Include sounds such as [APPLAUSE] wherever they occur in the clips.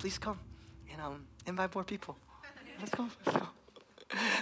please come and um, invite more people. Let's go. Let's go.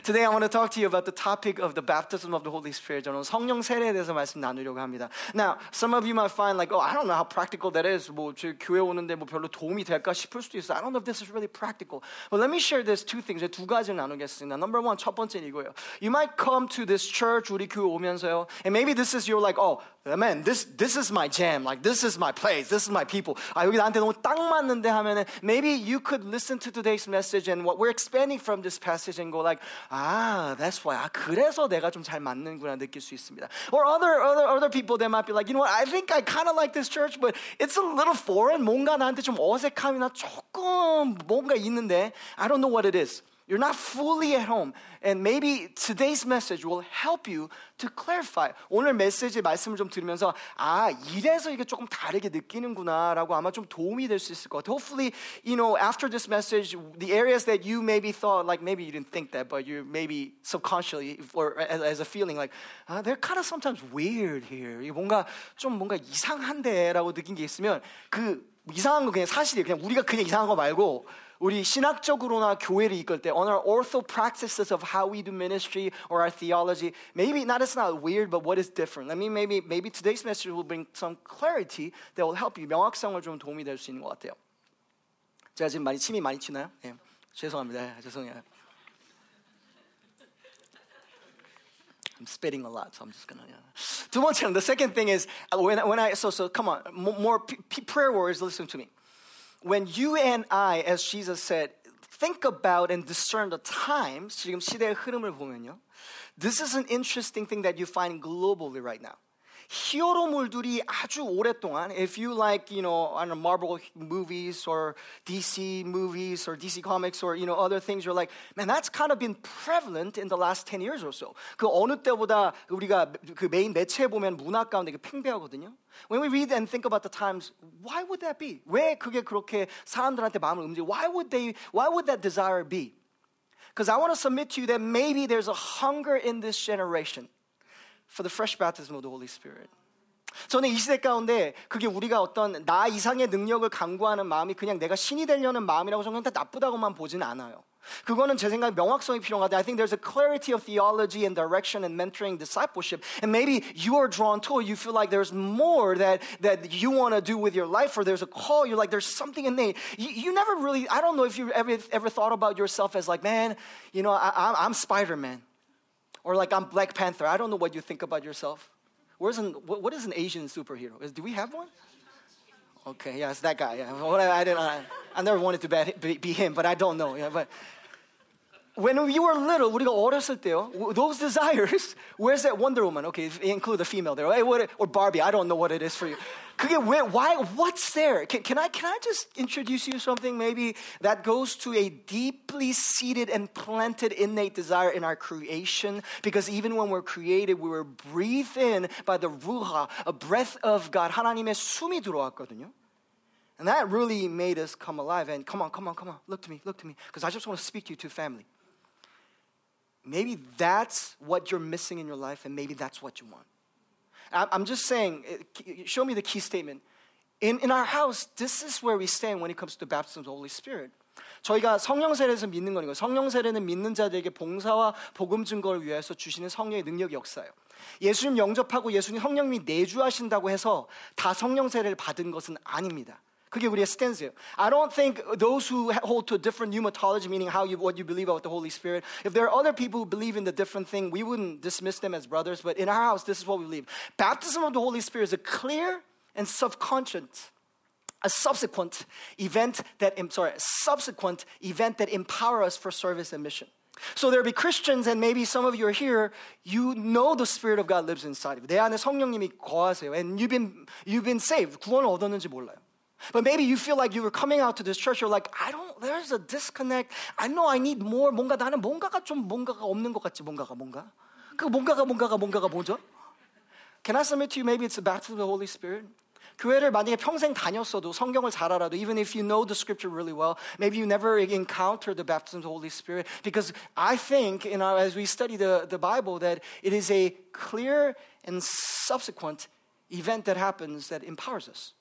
Today I want to talk to you about the topic of the baptism of the Holy Spirit. 저는 성령 세례에 대해서 말씀 나누려고 합니다. Now, some of you might find like, oh, I don't know how practical that is. 뭐, 저 교회 오는데 뭐 별로 도움이 될까 싶을 수도 있어. I don't know if this is really practical. But let me share this two things. 두 가지를 나누겠습니다. Number one, 첫 번째는 이거예요. You might come to this church, 우리 교회 오면서요. And maybe this is your like, oh, man, this, this is my jam. Like, this is my place. This is my people. 아, 여기 나한테 너무 딱 맞는데 하면은 maybe you could listen to today's message and what we're expanding from this passage and go like, 아, that's why. 아, 그래서 내가 좀 잘 맞는구나 느낄 수 있습니다. Or other, other, other people, they might be like, you know what, I think I kind of like this church, but it's a little foreign. 뭔가 나한테 좀 어색함이나 조금 뭔가 있는데, I don't know what it is. You're not fully at home. And maybe today's message will help you to clarify. 오늘 메시지 말씀을 좀 들으면서 아, 이래서 이게 조금 다르게 느끼는구나라고 아마 좀 도움이 될 수 있을 것 같아요. Hopefully, you know, after this message, the areas that you maybe thought, like maybe you didn't think that, but you maybe subconsciously or as, as a feeling like, ah, they're kind of sometimes weird here. 뭔가 좀 뭔가 이상한데라고 느낀 게 있으면 그 이상한 거 그냥 사실이에요. 그냥 우리가 그냥 이상한 거 말고 우리 신학적으로나 교회를 이끌 때 on our ortho practices of how we do ministry or our theology, maybe not it's not weird, but what is different? Let me maybe maybe today's message will bring some clarity that will help you 명확성을 좀 도움이 될 수 있는 것 같아요. 제가 지금 많이 침이 많이 치나요? 예, 죄송합니다. 예, 죄송해요. I'm spitting a lot, so I'm just gonna. Yeah. 두 번째는 the second thing is when when I so so come on more prayer warriors listen to me. when you and I, as Jesus said, think about and discern the times, 지금 시대의 흐름을 보면요. This is an interesting thing that you find globally right now. 히어로물들이 아주 오랫동안, if you like, you know, I don't know, Marvel movies or DC movies or DC comics or, you know, other things, you're like, man, that's kind of been prevalent in the last 10 years or so. 그 어느 때보다 우리가 그 메인 매체에 보면 문화 가운데 팽배하거든요. When we read and think about the times, why would that be? 왜 그게 그렇게 사람들한테 마음을 움직여? Why would they, why would that desire be? Because I want to submit to you that maybe there's a hunger in this generation for the fresh baptism of the Holy Spirit. 저는 이 시대 가운데 그게 우리가 어떤 나 이상의 능력을 강구하는 마음이 그냥 내가 신이 되려는 마음이라고 저는 나쁘다고만 보지는 않아요. 그거는 제 생각에 명확성이 필요하다. I think there's a clarity of theology and direction and mentoring discipleship. And maybe you are drawn to it. You feel like there's more that, that you want to do with your life or there's a call. You're like, there's something innate. You, you never really, I don't know if you ever, ever thought about yourself as like, man, you know, I, I'm Spider-Man. or like I'm Black Panther. I don't know what you think about yourself. Where's an, what, is an Asian superhero? Is, do we have one? Okay, yeah, it's that guy. Yeah. I, I, didn't, I, I never wanted to be, be him, but I don't know. Yeah, but when you were little, 우리가 어렸을 때요, those desires, [LAUGHS] where's that Wonder Woman? Okay, include the female there, right? or Barbie. I don't know what it is for you. 그게 왜, why, what's there? Can, can I can I just introduce you something maybe that goes to a deeply seated and planted innate desire in our creation? Because even when we're created, we were breathed in by the ruach, a breath of God. 하나님의 숨이 들어왔거든요. And that really made us come alive. And come on, come on, come on, look to me, look to me, because I just want to speak to you, to family. Maybe that's what you're missing in your life, and maybe that's what you want. I'm just saying, show me the key statement. In, in our house, this is where we stand when it comes to baptism of the Holy Spirit. 저희가 성령 세례에서 믿는 거니까 성령 세례는 믿는 자들에게 봉사와 복음 증거를 위해서 주시는 성령의 능력 역사예요. 예수님 영접하고 예수님 성령님이 내주하신다고 해서 다 성령 세례를 받은 것은 아닙니다. 그게 우리의 스탠스예요. I don't think those who hold to a different pneumatology, meaning how you, what you believe about the Holy Spirit, if there are other people who believe in the different thing, we wouldn't dismiss them as brothers, but in our house, this is what we believe. Baptism of the Holy Spirit is a clear and subconscious a subsequent event that sorry, a subsequent event that empower us for service and mission. So there'll be Christians, and maybe some of you are here. You know the Spirit of God lives inside of you. 내 안에 성령님이 거하세요, and you've been you've been saved. 구원을 얻었는지 몰라요. But maybe you feel like you were coming out to this church, you're like, I don't, there's a disconnect. I know I need more. 뭔가 나는 뭔가가 좀 뭔가가 없는 것 같지, 뭔가가 뭔가. 그 뭔가가 뭔가가 뭔가가 뭐죠? Can I submit to you, maybe it's the baptism of the Holy Spirit? 교회를 만약에 평생 다녔어도 성경을 잘 알아도 even if you know the scripture really well, maybe you never encountered the baptism of the Holy Spirit because I think, you know, as we study the, the Bible, that it is a clear and subsequent event that happens that empowers us.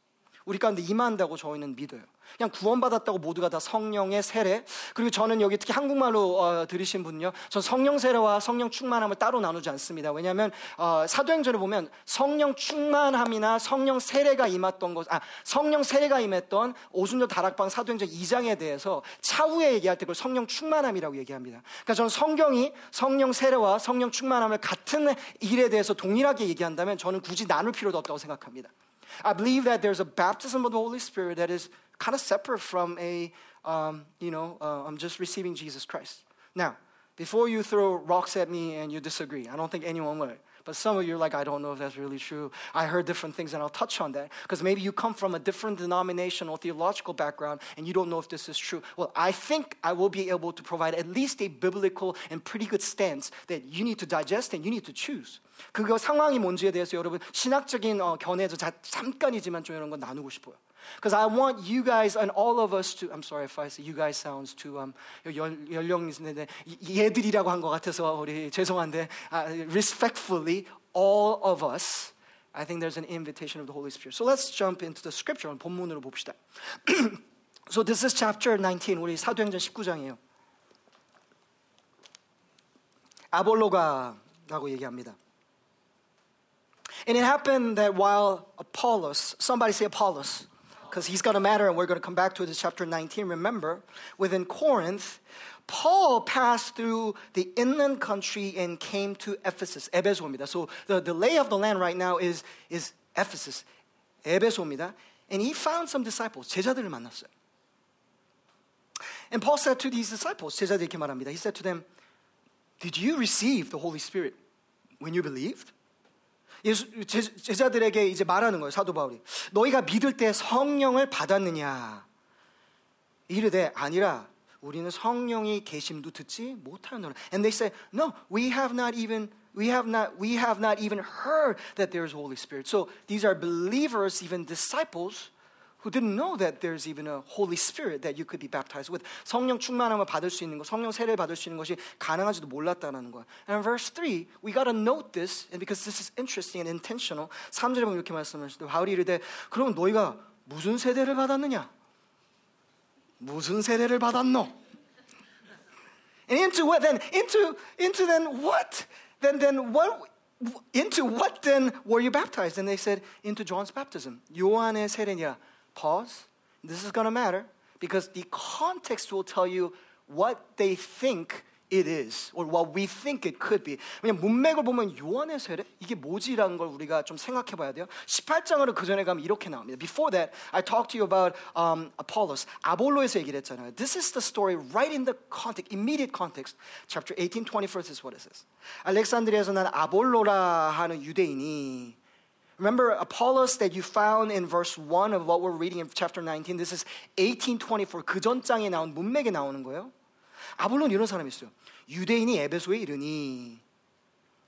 우리 가운데 임한다고 저희는 믿어요. 그냥 구원받았다고 모두가 다 성령의 세례. 그리고 저는 여기 특히 한국말로 어, 들으신 분요. 전 성령 세례와 성령 충만함을 따로 나누지 않습니다. 왜냐하면 어, 사도행전을 보면 성령 충만함이나 성령 세례가 임했던 것, 아 성령 세례가 임했던 오순절 다락방 사도행전 2장에 대해서 차후에 얘기할 때 그걸 성령 충만함이라고 얘기합니다. 그러니까 저는 성경이 성령 세례와 성령 충만함을 같은 일에 대해서 동일하게 얘기한다면 저는 굳이 나눌 필요도 없다고 생각합니다. I believe that there's a baptism of the Holy Spirit that is kind of separate from a, um, you know, uh, I'm just receiving Jesus Christ. Now, before you throw rocks at me and you disagree, I don't think anyone would. But some of you are like, I don't know if that's really true. I heard different things, and I'll touch on that. Because maybe you come from a different denominational theological background and you don't know if this is true. Well, I think I will be able to provide at least a biblical and pretty good stance that you need to digest and you need to choose. 그거 상황이 뭔지에 대해서 여러분 신학적인 어, 견해에서 잠깐이지만 좀 이런 건 나누고 싶어요. Because I want you guys and all of us to, I'm sorry if I say you guys sounds too, um, 연령인데, 얘들이라고 한 것 같아서 우리 죄송한데, uh, respectfully, all of us, I think there's an invitation of the Holy Spirit. So let's jump into the scripture. 본문으로 봅시다. [CLEARS THROAT] so this is chapter 19, 우리 사도행전 19장이에요. 아볼로가라고 얘기합니다. And it happened that while Apollos, somebody say Apollos, because he's going to matter, and we're going to come back to it in chapter 19. Remember, within Corinth, Paul passed through the inland country and came to Ephesus, 에베소입니다. So the, the lay of the land right now is, is Ephesus, 에베소입니다. And he found some disciples, 제자들을 만났어요. And Paul said to these disciples, 제자들 이렇게 말합니다. He said to them, Did you receive the Holy Spirit when you believed? 예수, 제 자들에게 이제 말하는 거예요, 사도 바울이. 너희가 믿을 때 성령을 받았느냐? 이르되 아니라 우리는 성령이 계심도 듣지 못하노라. And they say, no, we have not even we have not we have not even heard that there is Holy Spirit. So these are believers, even disciples who didn't know that there's even a Holy Spirit that you could be baptized with. 성령 충만함을 받을 수 있는 것, 성령 세례를 받을 수 있는 것이 가능한지도 몰랐다는 거야. And verse 3, we got to note this, and because this is interesting and intentional. 3절에 보면 이렇게 말씀하시죠. 바울이 이르되, 그럼 너희가 무슨 세례를 받았느냐? 무슨 세례를 받았노? And into what then? Into into then what? Then then what? Into what then were you baptized? And they said, into John's baptism. 요한의 세례냐? Pause. This is going to matter because the context will tell you what they think it is or what we think it could be. 왜냐면 문맥을 보면 요한의 세례 이게 뭐지라는 걸 우리가 좀 생각해 봐야 돼요. 18장으로 그 전에 가면 이렇게 나옵니다. Before that, I talked to you about um, Apollos. 아볼로에서 얘기를 했잖아요. This is the story right in the context, immediate context. Chapter 18, 21 is what it says. 알렉산드리아에서 난 아볼로라 하는 유대인이 Remember Apollos that you found in verse 1 of what we're reading in chapter 19. This is 1824. 그 전장에 나온 문맥에 나오는 거예요. 아볼론 이런 사람이 있어요. 유대인이 에베소에 이르니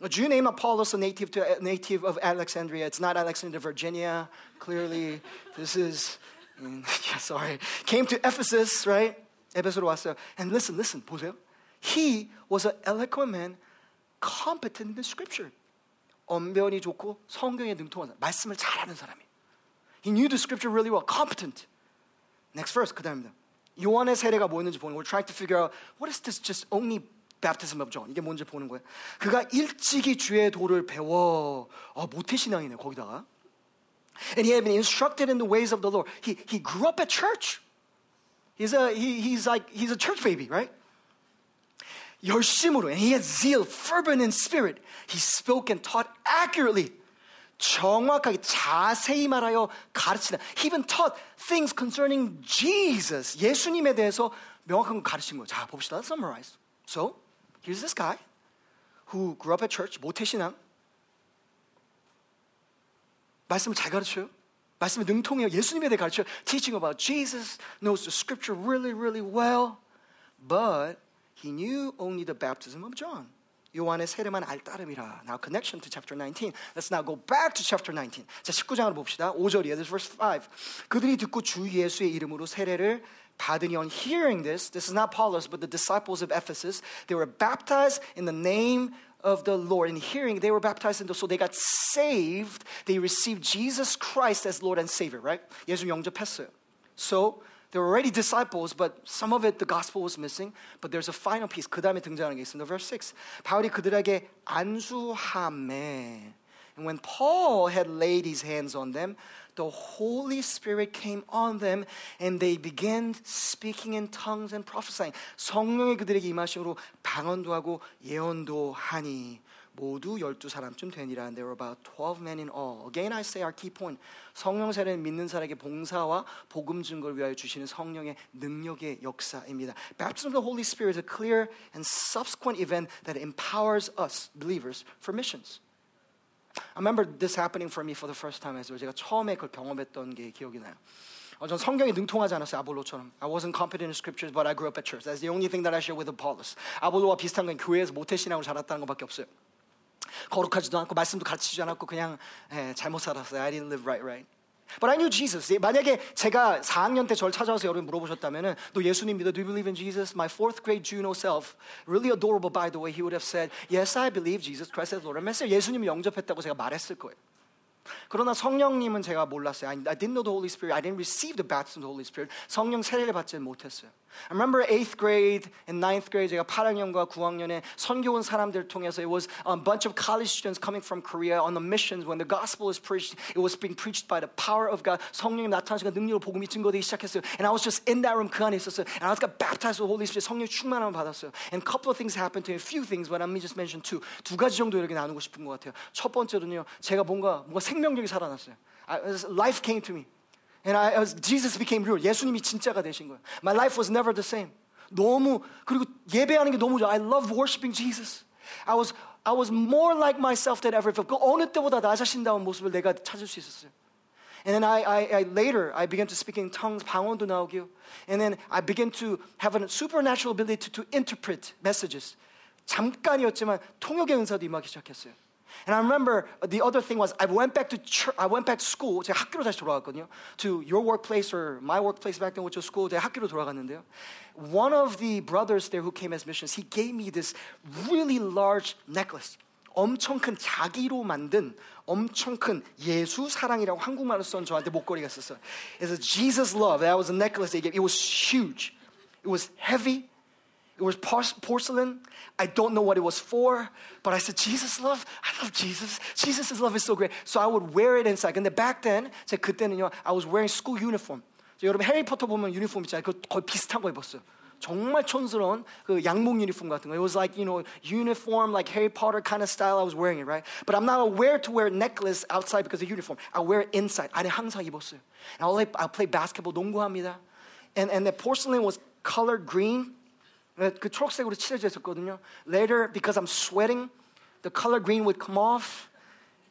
a Jew named Apollos, a native, to, a native of Alexandria. It's not Alexandria, Virginia. Clearly, this is, [LAUGHS] yeah, sorry. Came to Ephesus, right? 에베소로 왔어요. And listen, listen, 보세요. He was an eloquent man, competent in scripture. 언변이 좋고 성경에 능통한 사람, 말씀을 잘하는 사람이. He knew the scripture really well, competent. Next verse 그 다음입니다. 요한의 세례가 뭐였는지 보는 거예요. We're trying to figure out what is this just only baptism of John 이게 뭔지 보는 거예요. 그가 일찍이 주의 도를 배워 아, 모태 신앙이네 거기다가. And he had been instructed in the ways of the Lord. He he grew up at church. He's a he, he's like he's a church baby, right? 열심으로, and he had zeal, fervent in spirit. He spoke and taught accurately. 정확하게 자세히 말하여 가르치다. He even taught things concerning Jesus. 예수님에 대해서 명확한 거 가르친 거예요. 자, 봅시다. Let's summarize. So, here's this guy who grew up at church, 모태신앙. 말씀을 잘 가르쳐요. 말씀에 능통해요. 예수님에 대해 가르쳐요. Teaching about Jesus, knows the scripture really, really well. But he knew only the baptism of John. 요한의 세례만 알 따름이라. Now connection to chapter 19. Let's now go back to chapter 19. 자, 19장을 봅시다. 5절이에요. This is verse 5. 그들이 듣고 주 예수의 이름으로 세례를 받으니 on hearing this, this is not Apollos but the disciples of Ephesus, they were baptized in the name of the Lord. In hearing, they were baptized into, so they got saved. They received Jesus Christ as Lord and Savior, right? 예수 영접했어요. So They were already disciples, but some of it the gospel was missing. But there's a final piece. 그 다음에 등장하는 게 있습니다. Verse 6. 바울이 그들에게 안수함에 And when Paul had laid his hands on them, the Holy Spirit came on them and they began speaking in tongues and prophesying. 성령이 그들에게 임하심으로 방언도 하고 예언도 하니 모두 12사람쯤 되니라. And there were about 12 men in all. Again I say our key point. 성령 세례는 믿는 사람에게 봉사와 복음 증거를 위하여 주시는 성령의 능력의 역사입니다. Baptism of the Holy Spirit is a clear and subsequent event that empowers us believers for missions. I remember this happening for me for the first time as well. 제가 처음에 그걸 경험했던 게 기억이 나요. 어, 전 성경에 능통하지 않았어요 아볼로처럼. I wasn't competent in scriptures, but I grew up at church. That's the only thing that I share with Apollos. 아볼로와 비슷한 건 교회에서 모태신앙으로 자랐다는 것밖에 없어요. 거룩하지도 않고 말씀도 가르치지 않았고 그냥 예, 잘못 살았어요. I didn't live right, right. But I knew Jesus. 만약에 제가 4학년 때 저를 찾아와서 여러분 물어보셨다면은 너 예수님 믿어? Do you believe in Jesus? My fourth grade Juno self, really adorable by the way, he would have said, Yes, I believe Jesus Christ as Lord and Master. 예수님을 영접했다고 제가 말했을 거예요. 그러나 성령님은 제가 몰랐어요. I, I didn't know the Holy Spirit. I didn't receive the baptism of the Holy Spirit. 성령 세례를 받지 못했어요. I remember 8th grade and 9th grade 제가 8학년과 9학년에 선교 온 사람들 통해서 it was a bunch of college students coming from Korea on the missions when the gospel was preached it was being preached by the power of God 성령이 나타나시고 능력으로 복음이 증거되기 시작했어요 and I was just in that room 그 안에 있었어요 and I was got baptized with the Holy Spirit 성령 충만함을 받았어요 and a couple of things happened to me a few things but let me just mention two 두 가지 정도 이렇게 나누고 싶은 것 같아요 첫 번째로는요 제가 뭔가 뭔가 생명 력이 살아났어요 I, life came to me And I, as Jesus became real. 예수님이 진짜가 되신 거예요. My life was never the same. 너무 그리고 예배하는 게 너무 좋아. I love worshiping Jesus. I was I was more like myself than ever. 그 어느 때보다 나 자신다운 모습을 내가 찾을 수 있었어요. And then I, I, I, later I began to speak in tongues, 방언도 나오고요. And then I began to have a supernatural ability to, to interpret messages. 잠깐이었지만 통역의 은사도 임하기 시작했어요. And I remember the other thing was I went back to church, I went back to school. 제가 학교로 다시 돌아갔거든요. To your workplace or my workplace back then, which was school. 제가 학교로 돌아갔는데요. One of the brothers there who came as missions, he gave me this really large necklace. 엄청 큰 자기로 만든 엄청 큰 예수 사랑이라고 한국말로 쓴 저한테 목걸이가 있었어요. It's a Jesus love. That was a necklace they gave. It was huge. It was heavy. It was porcelain. I don't know what it was for, but I said, Jesus love, I love Jesus. Jesus' love is so great. So I would wear it inside. 근데 back then, 제 그때는요, I was wearing school uniform. 여러분 해리포터 보면 유니폼 있잖아요. 그 거의 비슷한 거 입었어요. 정말 촌스러운 그 양복 유니폼 같은 거. It was like, you know, uniform, like Harry Potter kind of style. I was wearing it, right? But I'm not aware to wear a necklace outside because of uniform. I wear it inside. 안에 항상 입었어요. And I'll play, I'll play basketball, 농구합니다. And, and the porcelain was colored green. 그 초록색으로 칠해져 있었거든요. Later, because I'm sweating, the color green would come off,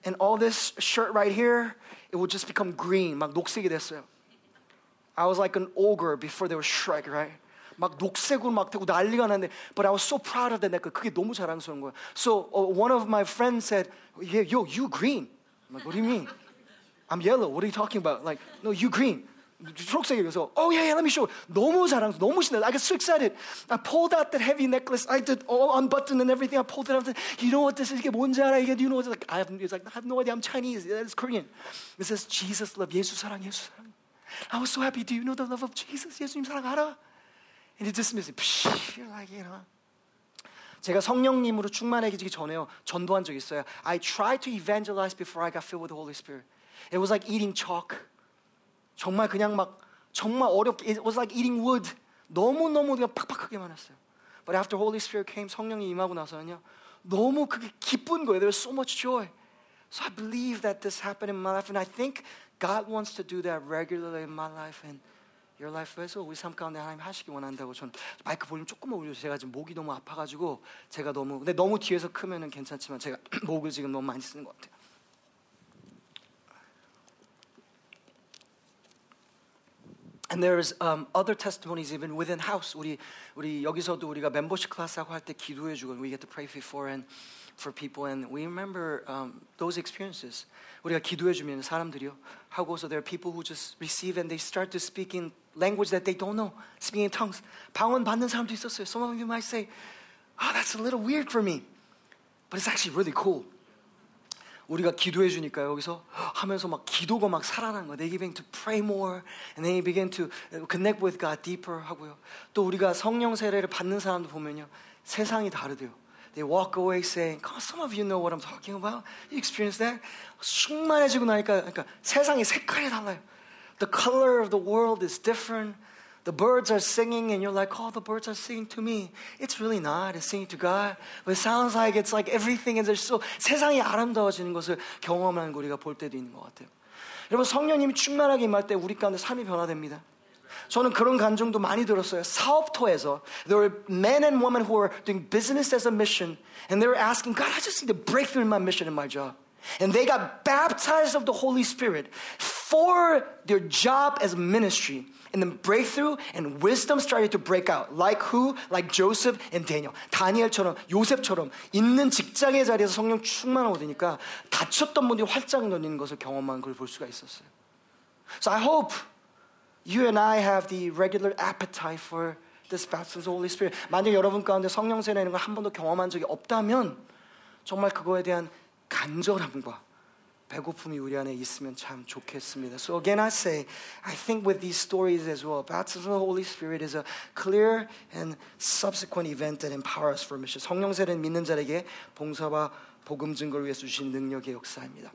and all this shirt right here, it would just become green. 막 녹색이 됐어요. I was like an ogre before there was Shrek, right? 막 녹색으로 막 되고 난리가 났는데, but I was so proud of that necklace. 그게 너무 자랑스러운 거야. So uh, one of my friends said, yeah, yo, you green. I'm like, what do you mean? I'm yellow. What are you talking about? Like, no, you green. 초록색이어서 oh yeah, yeah let me show 너무 자랑 너무 신나 I got so excited I pulled out that heavy necklace I did all unbuttoned and everything I pulled it out you know what this is 이게 뭔지 알아 이게 you know what like I have, it's like, I have no idea I'm Chinese it's Korean it says Jesus love 예수 사랑 예수 사랑 I was so happy do you know the love of Jesus 예수님 사랑 알아 and he dismissed it you're like you know 제가 성령님으로 충만해지기 전에요 전도한 적 있어요 I tried to evangelize before I got filled with the Holy Spirit it was like eating chalk 정말 그냥 막 정말 어렵게 it was like eating wood. 너무너무 그냥 팍팍하게만 했어요. But after Holy Spirit came 성령이 임하고 나서는요. 너무 그게 기쁜 거예요. There was so much joy. So I believe that this happened in my life and I think God wants to do that regularly in my life and your life에서 우리 삶 가운데 하나님 하시기 원한다고 저는 마이크 볼륨 조금만 올려주세요. 제가 지금 목이 너무 아파가지고 제가 너무 근데 너무 뒤에서 크면은 괜찮지만 제가 목을 지금 너무 많이 쓰는 것 같아요. And there's um, other testimonies even within house. 우리 우리 여기서도 우리가 멤버십 클래스하고 할 때 기도해 주고 we get to pray before and for people and we remember um, those experiences. 우리가 기도해 주면 사람들이요 하고서 there are people who just receive and they start to speak in language that they don't know, speaking in tongues. 방언 받는 사람도 있었어요. Some of you might say, "Oh, that's a little weird for me," but it's actually really cool. 우리가 기도해 주니까 여기서 하면서 막 기도가 막 살아나는 거야. They begin to pray more and they begin to connect with God deeper 하고요. 또 우리가 성령 세례를 받는 사람도 보면요. 세상이 다르대요. They walk away saying, God, some of you know what I'm talking about. You experience that? 충만해지고 나니까 그러니까 세상의 색깔이 달라요. The color of the world is different. The birds are singing, and you're like, oh, the birds are singing to me. It's really not. It's singing to God. But it sounds like it's like everything is so 세상이 아름다워지는 것을 경험하는 우리가 볼 때도 있는 것 같아요. 여러분 성령님이 충만하게 임할 때 우리 가운데 삶이 변화됩니다. 저는 그런 감정도 많이 들었어요. 사업토에서 there were men and women who were doing business as a mission, and they were asking, God, I just need to break through in my mission and my job. And they got baptized of the Holy Spirit for their job as ministry. And then breakthrough and wisdom started to break out. Like who? Like Joseph and Daniel. 다니엘처럼, 요셉처럼 있는 직장의 자리에서 성령 충만을 얻으니까 다쳤던 분들이 활짝 열리는 것을 경험한 걸 볼 수가 있었어요. So I hope you and I have the regular appetite for this baptism of the Holy Spirit. 만약 여러분 가운데 성령 세례는 걸한 번도 경험한 적이 없다면 정말 그거에 대한 간절함과 배고픔이 우리 안에 있으면 참 좋겠습니다. So again I say, I think with these stories as well, baptism of the Holy Spirit is a clear and subsequent event that empowers us for mission. 성령 세례는 믿는 자에게 봉사와 복음 증거를 위해서 주신 능력의 역사입니다.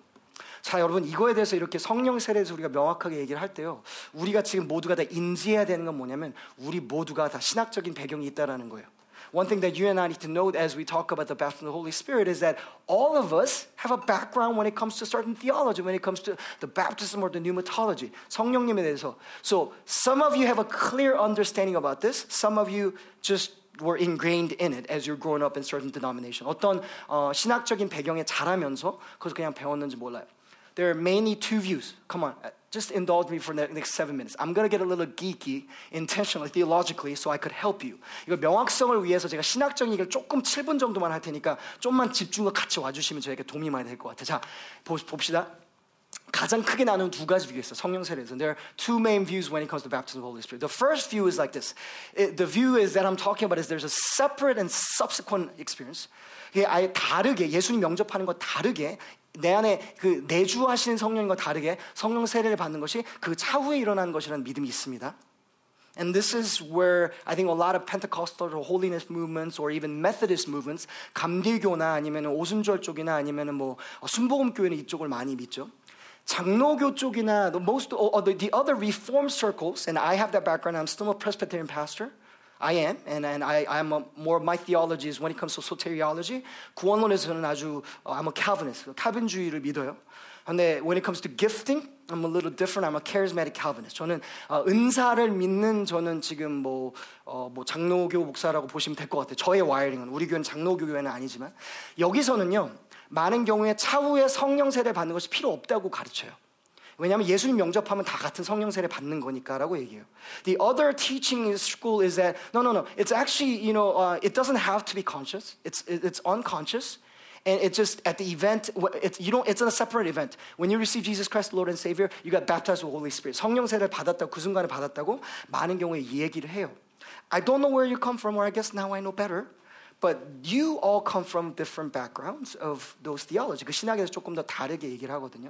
자, 여러분 이거에 대해서 이렇게 성령 세례에서 우리가 명확하게 얘기를 할 때요. 우리가 지금 모두가 다 인지해야 되는 건 뭐냐면 우리 모두가 다 신학적인 배경이 있다라는 거예요. one thing that you and I need to know as we talk about the baptism of the Holy Spirit is that all of us have a background when it comes to certain theology, when it comes to the baptism or the pneumatology. 성령님에 대해서. So some of you have a clear understanding about this. Some of you just were ingrained in it as you're growing up in certain denomination. 어떤 어, 신학적인 배경에 자라면서 그래서 그냥 배웠는지 몰라요. There are mainly two views. Come on, Just indulge me for the next seven minutes. I'm to get a little geeky, intentionally, theologically, so I could help you. 이거 명확성을 위해서 제가 신학적인 얘기를 조금 7분 정도만 할 테니까 좀만 집중을 같이 와주시면 저에게 도움이 많이 될 것 같아요. 자, 봅시다. 가장 크게 나누는 두 가지 뷰가 있어 성령 세례에서. There are two main views when it comes to baptism of the Holy Spirit. The first view is like this. It, the view is that I'm talking about is there's a separate and subsequent experience. 이게 아예 다르게 예수님 영접하는 것 다르게 내 안에 그 내주하시는 성령과 다르게 성령 세례를 받는 것이 그 차후에 일어나는 것이라는 믿음이 있습니다. And this is where I think a lot of Pentecostal or holiness movements or even Methodist movements, 감리교나 아니면 오순절 쪽이나 아니면 뭐 순복음 교회는 이쪽을 많이 믿죠. 장로교 쪽이나 most the other reform circles, and I have that background. I'm still a Presbyterian pastor. I am, and, and I, I'm a, more my theology is when it comes to soteriology. 구원론에서는 아주 I'm a Calvinist, 칼빈주의를 믿어요. 근데 when it comes to gifting, I'm a little different. I'm a charismatic Calvinist. 저는 어, 은사를 믿는 저는 지금 뭐, 어, 뭐 장로교 목사라고 보시면 될 것 같아요. 저의 와이링은 우리 교회는 장로교 교회는 아니지만 여기서는요 많은 경우에 차후에 성령 세례 받는 것이 필요 없다고 가르쳐요. 왜냐하면 예수님 영접하면 다 같은 성령 세례 받는 거니까라고 얘기해요. The other teaching in school is that no, no, no. It's actually you know uh, it doesn't have to be conscious. It's it's unconscious. And it's just at the event, it's, you don't, it's a separate event. When you receive Jesus Christ, Lord and Savior, you got baptized with the Holy Spirit. 성령 세례를 받았다고 그 순간에 받았다고 많은 경우에 얘기를 해요. I don't know where you come from, or I guess now I know better. But you all come from different backgrounds of those theology. 그 신학에서 조금 더 다르게 얘기를 하거든요.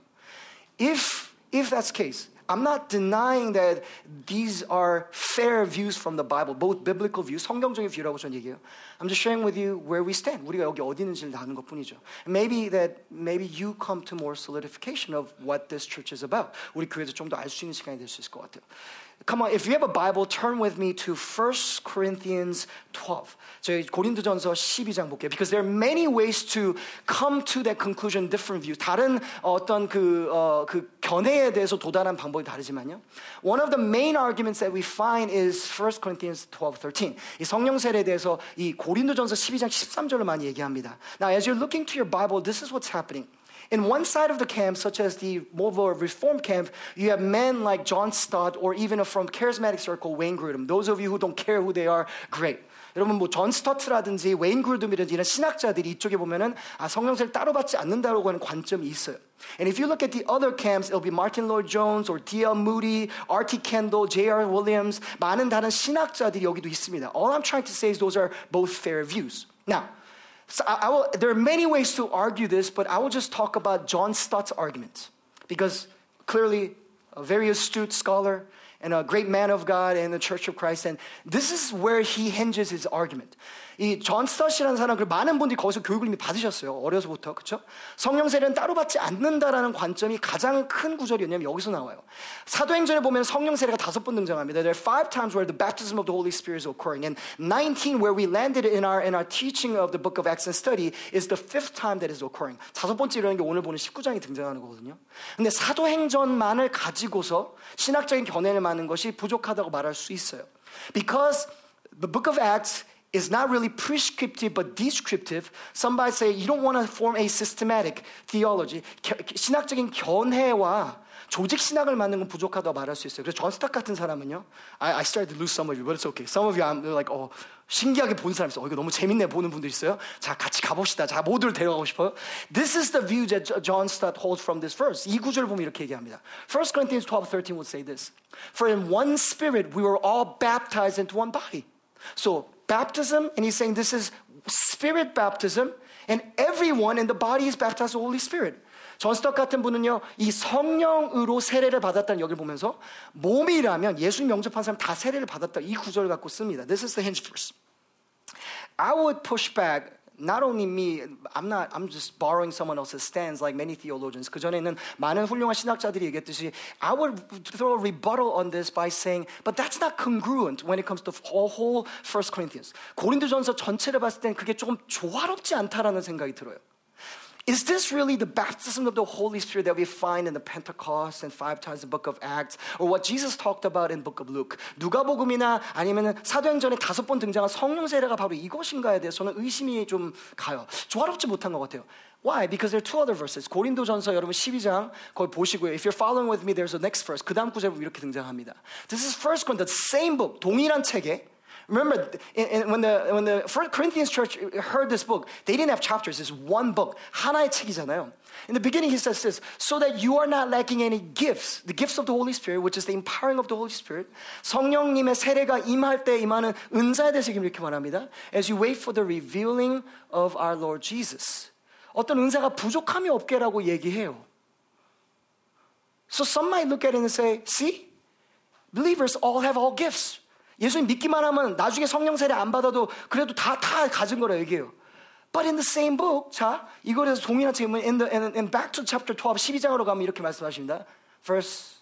If if that's the case, I'm not denying that these are fair views from the Bible, both biblical views, 성경적인 view라고 저는 얘기해요. I'm just sharing with you where we stand. 우리가 여기 어디 있는지를 나눈 것뿐이죠. Maybe that maybe you come to more solidification of what this church is about. 우리 교회에서 좀 더 알 수 있는 시간이 될 수 있을 것 같아요. Come on, if you have a Bible, turn with me to 1 Corinthians 12. 저희 고린도전서 12장 볼게요. Because there are many ways to come to that conclusion, different views. 다른 어떤 그, 어, 그 견해에 대해서 도달한 방법이 다르지만요. One of the main arguments that we find is 1 Corinthians 12, 13. 이 성령 세례에 대해서 이 고린도전서 12장 13절을 많이 얘기합니다. Now, as you're looking to your Bible, this is what's happening. In one side of the camp, such as the more reform camp, you have men like John Stott or even from charismatic circle, Wayne Grudem. Those of you who don't care who they are, great. 여러분 뭐 존 스터트라든지 웨인 굴둠이든지 이런 신학자들이 이쪽에 보면은 아 성경세를 따로 받지 않는다라고 하는 관점이 있어요. And if you look at the other camps, it'll be Martyn Lloyd-Jones or D.L. Moody, R.T. Kendall, J.R. Williams 많은 다른 신학자들이 여기도 있습니다. All I'm trying to say is those are both fair views. Now. So I, I will, there are many ways to argue this, but I will just talk about John Stott's argument because clearly a very astute scholar and a great man of God in the Church of Christ, and this is where he hinges his argument. 이 존 스터시라는 사람 그 많은 분들이 거기서 교육을 이미 받으셨어요 어려서부터 그렇죠? 성령 세례는 따로 받지 않는다라는 관점이 가장 큰 구절이었냐면 여기서 나와요. 사도행전에 보면 성령 세례가 다섯 번 등장합니다. There are five times where the baptism of the Holy Spirit is occurring, and 19 where we landed in our in our teaching of the book of Acts and study is the fifth time that is occurring. 다섯 번째 이라는 게 오늘 보는 19장이 등장하는 거거든요. 근데 사도행전만을 가지고서 신학적인 견해를 많은 것이 부족하다고 말할 수 있어요. Because the book of Acts is not really prescriptive but descriptive. Somebody say you don't want to form a systematic theology. 신학적인 견해와 조직 신학을 만드는 건 부족하다고 말할 수 있어요. 그래서 존 스탁 같은 사람은요. I, I started to lose some of you, but it's okay. Some of you, I'm like, 어, 신기하게 본 사람 있어. 어, 이거 너무 재밌네 보는 분들 있어요. 자, 같이 가봅시다. 자, 모두를 데려가고 싶어요. This is the view that John Stott holds from this verse. 이 구절을 보면 이렇게 얘기합니다. 1 Corinthians 12:13 would say this. For in one spirit we were all baptized into one body. So baptism, and he's saying this is spirit baptism, and everyone in the body is baptized with the Holy Spirit. 존스톡 같은 분은요, 이 성령으로 세례를 받았다는 여기를 보면서 몸이라면 예수 영접한 사람 다 세례를 받았다. 이 구절을 갖고 씁니다. This is the hinge verse. I would push back not only me, I'm not, I'm just borrowing someone else's stance like many theologians. 그 전에는 많은 훌륭한 신학자들이 얘기했듯이 I would throw a rebuttal on this by saying, but that's not congruent when it comes to whole First Corinthians. 고린도전서 전체를 봤을 땐 그게 조금 조화롭지 않다라는 생각이 들어요. Is this really the baptism of the Holy Spirit that we find in the Pentecost and five times in the book of Acts, or what Jesus talked about in the book of Luke? 누가복음이나 아니면 사도행전에 다섯 번 등장한 성령 세례가 바로 이것인가에 대해서는 의심이 좀 가요. 조화롭지 못한 것 같아요. Why? Because there are two other verses. 고린도전서 여러분 12장 거기 보시고요. If you're following with me, there's a next verse. 그 다음 구절 이렇게 등장합니다. This is First Corinthians, the same book, 동일한 책에 Remember, in, in, when the when the Corinthians church heard this book, they didn't have chapters. It's one book. 하나의 책이잖아요. In the beginning, he says this, so that you are not lacking any gifts, the gifts of the Holy Spirit, which is the empowering of the Holy Spirit. 성령님의 세례가 임할 때 임하는 은사에 대해서 이렇게 말합니다. As you wait for the revealing of our Lord Jesus. 어떤 은사가 부족함이 없게라고 얘기해요. So some might look at it and say, see, believers all have all gifts. 예수님 믿기만 하면 나중에 성령 세례 안 받아도 그래도 다, 다 가진 거라 얘기해요. But in the same book, 자, 이거에서 동일한 책임은 in, the, in, in back to chapter 12, 12장으로 가면 이렇게 말씀하십니다. Verse,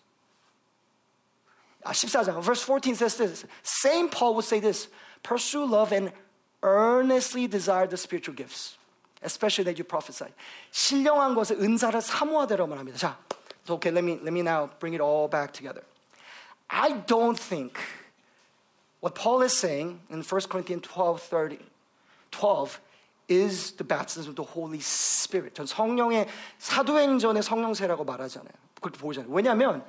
아, 14장, verse 14 says this. Same Paul would say this. Pursue love and earnestly desire the spiritual gifts, especially that you prophesy. 신령한 것에 은사를 사모하되라고 말합니다. 자, so okay, let me, let me now bring it all back together. I don't think what Paul is saying in 1 Corinthians 12, 30, 12 is the baptism of the Holy Spirit. 전 성령의 사도행전의 성령세라고 말하잖아요. 그렇게 보잖아요. 왜냐하면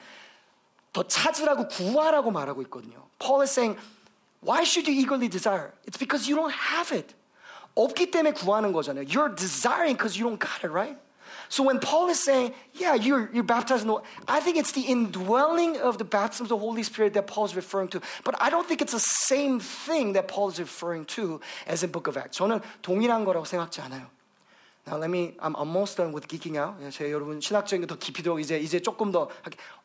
더 찾으라고 구하라고 말하고 있거든요. Paul is saying, why should you eagerly desire? It's because you don't have it. 없기 때문에 구하는 거잖아요. You're desiring because you don't got it, right? So when Paul is saying, yeah, you're, you're baptized in the, I think it's the indwelling of the baptism of the Holy Spirit that Paul is referring to. But I don't think it's the same thing that Paul is referring to as in book of Acts. 저는 동일한 거라고 생각지 않아요. Now let me, I'm almost done with geeking out. 제 여러분 신학적인 더 깊이 들어 이제 이제 조금 더.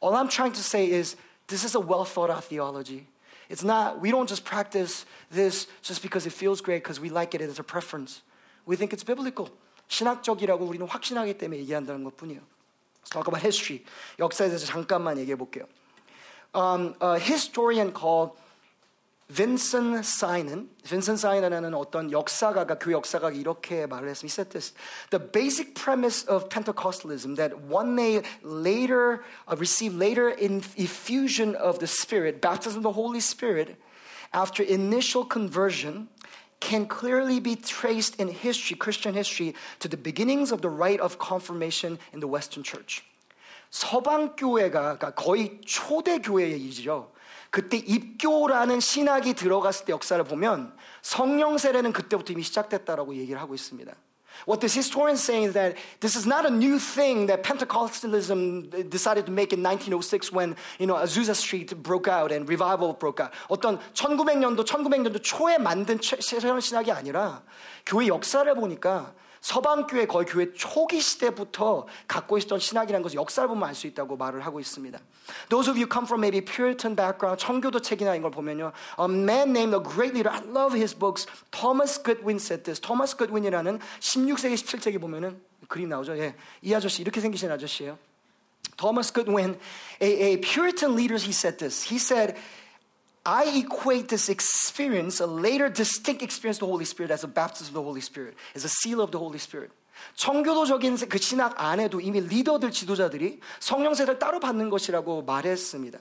All I'm trying to say is this is a well thought out theology. It's not, we don't just practice this just because it feels great because we like it as a preference. We think it's biblical. 신학적이라고 우리는 확신하기 때문에 얘기한다는 것 뿐이에요. talk about history. 역사에 대해서 잠깐만 얘기해 볼게요. Um, a historian called Vinson Synan 어떤 역사가가 그 역사가가 이렇게 말을 했습니다. He said this: The basic premise of Pentecostalism that one may later uh, receive later in effusion of the Spirit, baptism of the Holy Spirit, after initial conversion. Can clearly be traced in history, Christian history, to the beginnings of the rite of confirmation in the Western Church. 서방 교회가 거의 초대 교회의 일이죠. 그때 입교라는 신학이 들어갔을 때 역사를 보면 성령 세례는 그때부터 이미 시작됐다라고 얘기를 하고 있습니다. What this historian is saying is that this is not a new thing that Pentecostalism decided to make in 1906 when you know Azusa Street broke out and revival broke out. 어떤 1900년도 1900년도 초에 만든 새로운 신학이 아니라 교회 역사를 보니까 서방교회 거의 교회 초기 시대부터 갖고 있었던 신학이라는 것을 역사를 보면 알 수 있다고 말을 하고 있습니다. Those of you come from maybe Puritan background, 청교도 책이나 이걸 보면요. A man named a great leader, I love his books. Thomas Goodwin said this. Thomas Goodwin이라는 16세기, 17세기 보면은 그림 나오죠. 예. 이 아저씨, 이렇게 생기신 아저씨예요. Thomas Goodwin, a, a Puritan leader, he said this. He said, I equate this experience, a later distinct experience of the Holy Spirit, as a baptism of the Holy Spirit, as a seal of the Holy Spirit. 청교도적인 그 신학 안에도 이미 리더들, 지도자들이 성령 세례를 따로 받는 것이라고 말했습니다.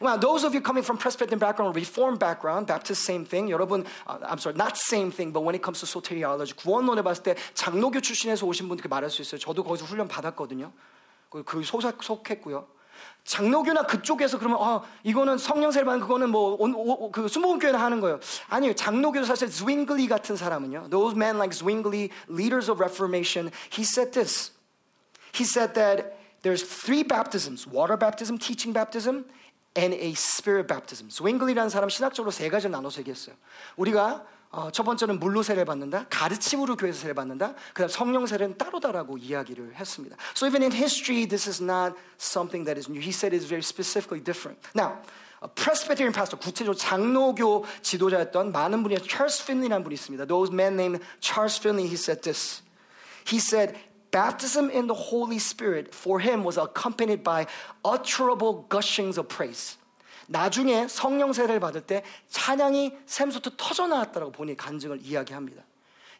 Well, those of you coming from Presbyterian background, Reformed background, Baptist, same thing. 여러분, uh, I'm sorry, not same thing, but when it comes to soteriology, 구원론에 봤을 때 장로교 출신에서 오신 분들께 말할 수 있어요. 저도 거기서 훈련 받았거든요. 그, 그 속했고요. 장로교나 그쪽에서 그러면 아 이거는 성령세례만 그거는 뭐그 순복음교회는 하는 거예요. 아니요 장로교 사실 zwingli 같은 사람은요. Those men like Zwingli, leaders of Reformation, he said this. He said that there's three baptisms: water baptism, teaching baptism, and a spirit baptism. Zwingli라는 사람 신학적으로 세 가지를 나눠서 얘기했어요. 우리가 어, 첫 번째는 물로 세례 받는다, 가르침으로 교회에서 세례 받는다, 그 성령 세례는 따로다라고 이야기를 했습니다. So even in history, this is not something that is new. He said it's very specifically different. Now, a Presbyterian pastor, 구체적으로 장로교 지도자였던 많은 분이 Charles Finley라는 분이 있습니다. Those men named Charles Finney, he said this. He said, baptism in the Holy Spirit for him was accompanied by utterable gushings of praise. 나중에 성령 세례를 받을 때 찬양이 샘솟듯 터져 나왔다라고 본인의 간증을 이야기합니다.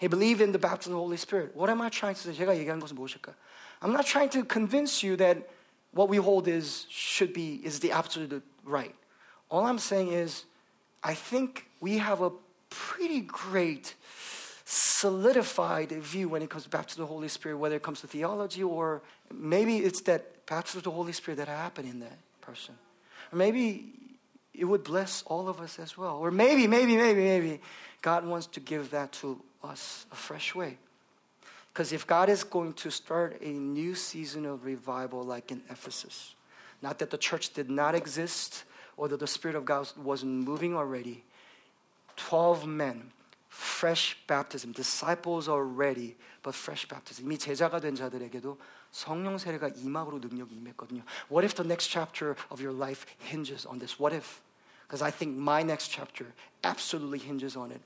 He believed in the baptism of the Holy Spirit. What am I trying to say? 제가 얘기하는 것은 무엇일까요? I'm not trying to convince you that what we hold is should be is the absolute right. All I'm saying is I think we have a pretty great solidified view when it comes to baptism of the Holy Spirit, whether it comes to theology or maybe it's that baptism of the Holy Spirit that happened in that person. Or maybe it would bless all of us as well. Or maybe, maybe, maybe, maybe God wants to give that to us a fresh way. Because if God is going to start a new season of revival like in Ephesus, not that the church did not exist or that the Spirit of God wasn't moving already, 12 men, fresh baptism, disciples already, but fresh baptism. 이미 제자가 된 자들에게도 성령 세례가 임하고 능력이 임했거든요. What if the next chapter of your life hinges on this? What if? Because I think my next chapter absolutely hinges on it.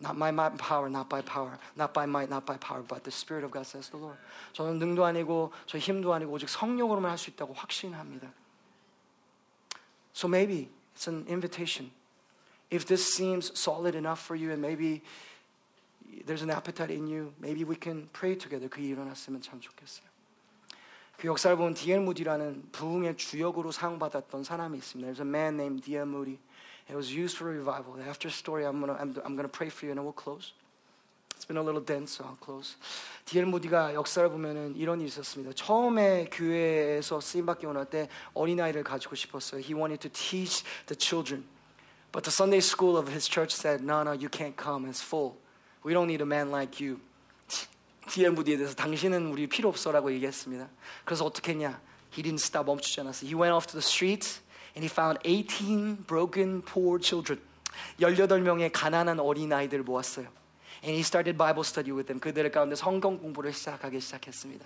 Not my might and power, not by power, not by might, not by power, but the Spirit of God says the Lord. 저는 능도 아니고 저 힘도 아니고 오직 성령으로만 할 수 있다고 확신합니다. So maybe it's an invitation. If this seems solid enough for you and maybe there's an appetite in you, maybe we can pray together. 그게 일어났으면 참 좋겠어요. 그 역사를 보면 디엘 무디라는 부흥의 주역으로 사용받았던 사람이 있습니다. There's a man named D.L. Moody. It was used for revival. After story, I'm gonna I'm, I'm gonna pray for you and we'll close. It's been a little dense, so I'll close. 디엘 무디가 역사를 보면은 이런 일이 있었습니다. 처음에 교회에서 쓰임 받기 원할 때 어린아이를 가지고 싶었어요. He wanted to teach the children. But the Sunday school of his church said, no, no, you can't come. It's full. We don't need a man like you. 디엘 무디에 대해서 당신은 우리 필요 없어라고 얘기했습니다. 그래서 어떻게 했냐? He didn't stop 멈추지 않았어요. He went off to the streets and he found 18 broken poor children. 18명의 가난한 어린아이들을 모았어요. And he started Bible study with them. 그들 가운데 성경 공부를 시작하기 시작했습니다.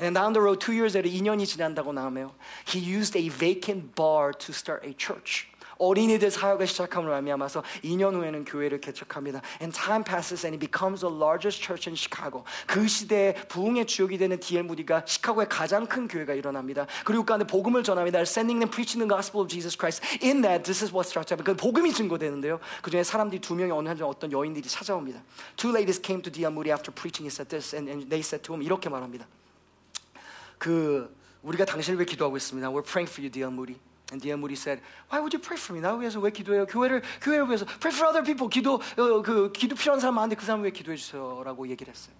And down the road, two years later, 2년이 지난다고 나오면 he used a vacant bar to start a church. 어린이들 사역을 시작함으로 말미암아서 2년 후에는 교회를 개척합니다. And time passes and it becomes the largest church in Chicago. 그 시대에 부흥의 주역이 되는 D.L. 무디가 시카고의 가장 큰 교회가 일어납니다. 그리고 가운데 복음을 전합니다. Sending them preaching the gospel of Jesus Christ. In that, this is what starts happening. 그 복음이 증거되는데요. 그 중에 사람들이 두 명이 어느 한 어떤 여인들이 찾아옵니다. Two ladies came to D.L. Moody after preaching. He said this, and, and they said to him 이렇게 말합니다. 그 우리가 당신을 위해 기도하고 있습니다. We're praying for you, D.L. Moody. And D.L. Moody said, Why would you pray for me? 나 위해서 왜 기도해요? 교회를 교회를 위해서 pray for other people. 기도 어, 그 기도 필요한 사람 많은데 그 사람 왜 기도해 주세요라고 얘기를 했어요.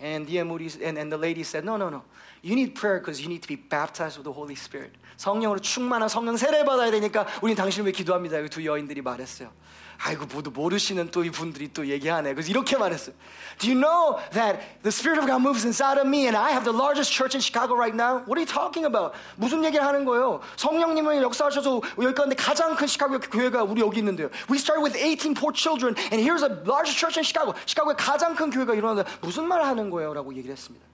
And D.L. Moody and, and the lady said, No, no, no. You need prayer because you need to be baptized with the Holy Spirit. 성령으로 충만한 성령 세례 받아야 되니까 우리는 당신을 위해 기도합니다. 두 여인들이 말했어요. 아이고 모두 모르시는 또 이분들이 또 얘기하네. 그래서 이렇게 말했어요. Do you know that the Spirit of God moves inside of me and I have the largest church in Chicago right now? What are you talking about? 무슨 얘기를 하는 거예요? 성령님은 역사하셔서 여기 가운데 가장 큰 시카고 교회가 우리 여기 있는데요. We started with 18 poor children and here's a largest church in Chicago. 시카고에 가장 큰 교회가 일어나는데 무슨 말을 하는 거예요? 라고 얘기를 했습니다.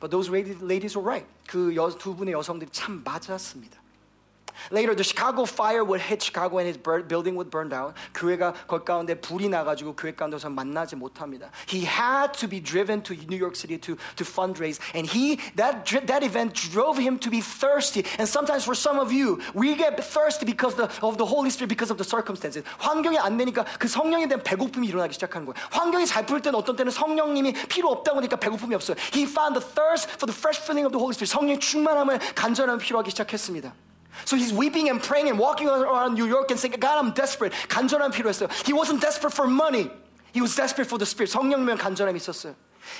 But those ladies were right. 그 두 분의 여성들이 참 맞았습니다. Later, the Chicago fire would hit Chicago and his building would burn down. 교회가 거 가운데 불이 나가지고 교회 가운데서 만나지 못합니다. He had to be driven to New York City to, to fundraise, and he that that event drove him to be thirsty. And sometimes for some of you, we get thirsty because the, of the Holy Spirit because of the circumstances. 환경이 안 되니까 그 성령에 대한 배고픔이 일어나기 시작하는 거예요. 환경이 잘 풀 때는 어떤 때는 성령님이 필요 없다 보니까 배고픔이 없어요. He found the thirst for the fresh filling of the Holy Spirit. 성령 충만함을 간절함을 필요하기 시작했습니다. So he's weeping and praying and walking around New York and saying, God, I'm desperate. 간절함 필요했어요. He wasn't desperate for money. He was desperate for the Spirit. 성령면 간절함이 있었어요.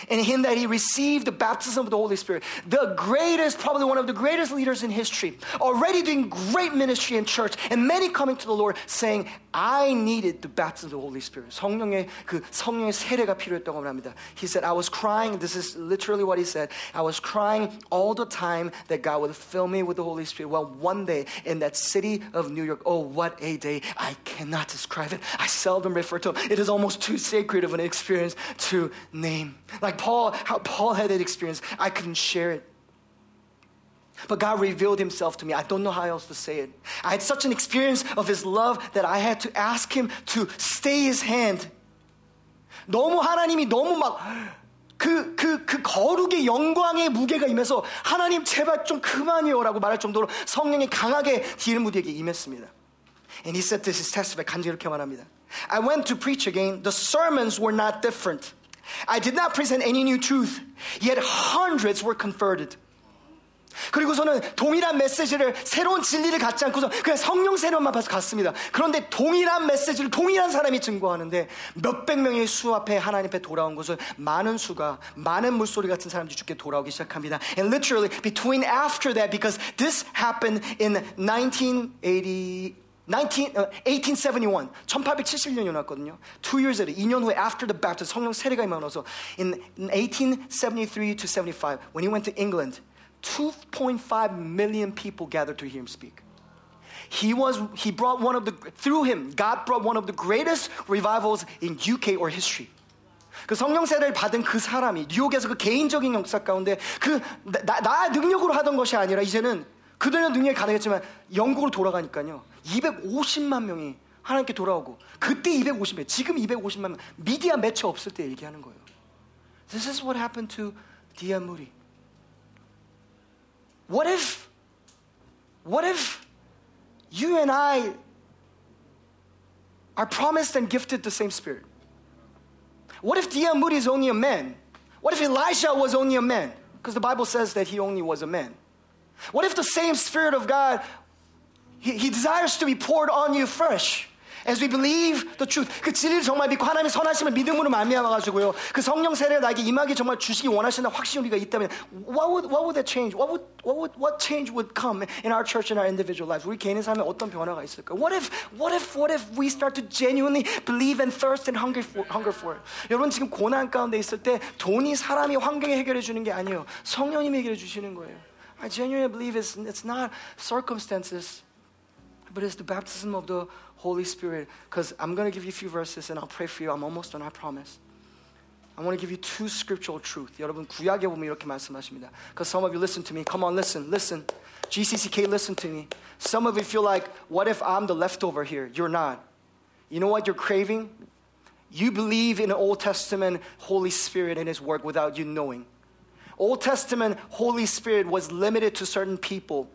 And in that he received the baptism of the Holy Spirit. The greatest, probably one of the greatest leaders in history, already doing great ministry in church, and many coming to the Lord saying, I needed the baptism of the Holy Spirit. 성령의 그 성령의 세례가 필요했다고 합니다. He said, I was crying. This is literally what he said. I was crying all the time that God would fill me with the Holy Spirit. Well, one day in that city of New York, oh, what a day! I cannot describe it. I seldom refer to it. It is almost too sacred of an experience to name. Like Paul, how Paul had that experience, I couldn't share it. But God revealed himself to me. I don't know how else to say it. I had such an experience of his love that I had to ask him to stay his hand. 너무 하나님이 너무 막 그, 그, 그 거룩의 영광의 무게가 임해서 하나님 제발 좀 그만이요라고 말할 정도로 성령이 강하게 디엘무디에게 임했습니다. And he said this is testify 간증 이렇게 말합니다. I went to preach again. The sermons were not different. I did not present any new truth. Yet hundreds were converted. 그리고서는 동일한 메시지를 새로운 진리를 갖지 않고서 그냥 성령 세례만 봐서 갔습니다. 그런데 동일한 메시지를 동일한 사람이 증거하는데 몇백 명의 수 앞에 하나님 앞에 돌아온 것을 많은 수가 많은 물소리 같은 사람들이 죽게 돌아오기 시작합니다. And literally between after that because this happened in 1980 19, uh, 1871, 1871년이 났거든요. Two years later, 2년 후에 after the baptism, 성령 세례가 임하면서 in 1873 to 75, when he went to England, 2.5 million people gathered to hear him speak. He was, he brought one of the, through him, God brought one of the greatest revivals in UK or history. 그 성령 세례를 받은 그 사람이 뉴욕에서 그 개인적인 역사 가운데 그 나, 나 능력으로 하던 것이 아니라 이제는 그들은 능력이 가능했지만 영국으로 돌아가니까요. 250만 명이 하나님께 돌아오고 그때 250명, 지금 250만 명 미디어 매체 없을 때 얘기하는 거예요. This is what happened to D.L. Moody. What if, what if you and I are promised and gifted the same spirit? What if D.L. Moody is only a man? What if Elisha was only a man? Because the Bible says that he only was a man. What if the same Spirit of God he, he desires to be poured on you fresh. As we believe the truth, 그 진리를 정말 믿고 하나님의 선하심을 믿음으로 말미암아 가지고요. 그 성령 세례 나에게 임하기 정말 주시기 원하시는 확신이 우리가 있다면, what would what would that change? What would what would what change would come in our church and our individual lives? 우리 개인의 삶에 어떤 변화가 있을까? What if what if what if we start to genuinely believe and thirst and hunger for hunger for it? 여러분 지금 고난 가운데 있을 때 돈이 사람이 환경에 해결해 주는 게 아니에요. 성령님이 해결해 주시는 거예요. I genuinely believe it's it's not circumstances. but it's the baptism of the Holy Spirit. Because I'm going to give you a few verses and I'll pray for you. I'm almost done, I promise. I want to give you two scriptural truth. 여러분 구약에 보면 이렇게 말씀하십니다. Because some of you listen to me. Come on, listen, listen. GCCK, listen to me. Some of you feel like, what if I'm the leftover here? You're not. You know what you're craving? You believe in the Old Testament Holy Spirit and His work without you knowing. Old Testament Holy Spirit was limited to certain people.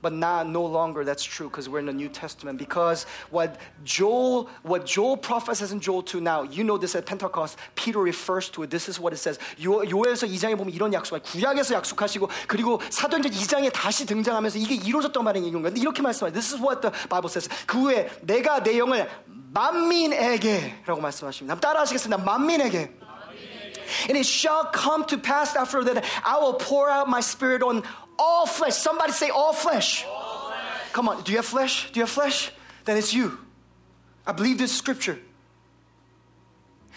But now no longer that's true because we're in the New Testament. Because what Joel, what Joel prophesies in Joel 2 now, you know this at Pentecost, Peter refers to it. This is what it says. 요엘서 2장에 보면 이런 약속, 구약에서 약속하시고 그리고 사도행전 2장에 다시 등장하면서 이게 이루어졌던 말인 건데 이렇게 This is what the Bible says. 그 후에 내가 내 영을 따라하시겠습니다. 만민에게. And it shall come to pass after that I will pour out my spirit on all flesh. Somebody say all flesh. Come on, do you have flesh? Do you have flesh? Then it's you. I believe this scripture.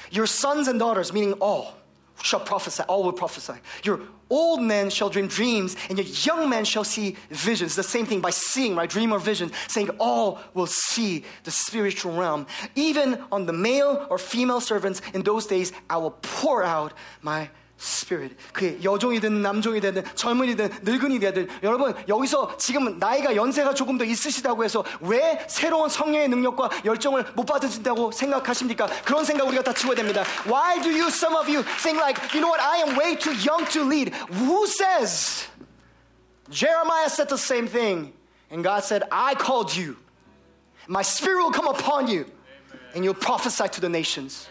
Your sons and daughters, meaning all, shall prophesy, all will prophesy. Your old men shall dream dreams, and your young men shall see visions. The same thing by seeing, right? Dream or vision, saying all will see the spiritual realm. Even on the male or female servants in those days, I will pour out my spirit. 그게 여종이든 남종이 되든 젊은이든 늙은이 되든 여러분 여기서 지금 나이가 연세가 조금 더 있으시다고 해서 왜 새로운 성령의 능력과 열정을 못 받으신다고 생각하십니까? 그런 생각 우리가 다 치워야 됩니다. Why do you some of you think like you know what I am way too young to lead? Who says? Jeremiah said the same thing and God said I called you. My spirit will come upon you and you'll prophesy to the nations.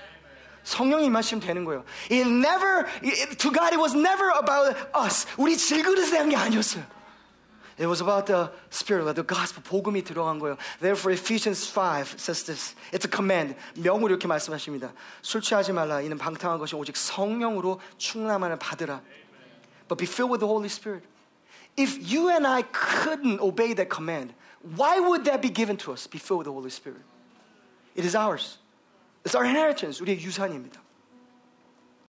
성령이 임하시면 되는 거예요. It never, to God, it was never about us. 우리 질그릇에 대한 게 아니었어요. It was about the Spirit, the gospel, 복음이 들어간 거예요. Therefore, Ephesians 5 says this. It's a command. 명으로 이렇게 말씀하십니다. 술 취하지 말라. 이는 방탕한 것이 오직 성령으로 충만함을 받으라. But be filled with the Holy Spirit. If you and I couldn't obey that command, why would that be given to us? Be filled with the Holy Spirit. It is ours. It's our inheritance. 우리의 유산입니다.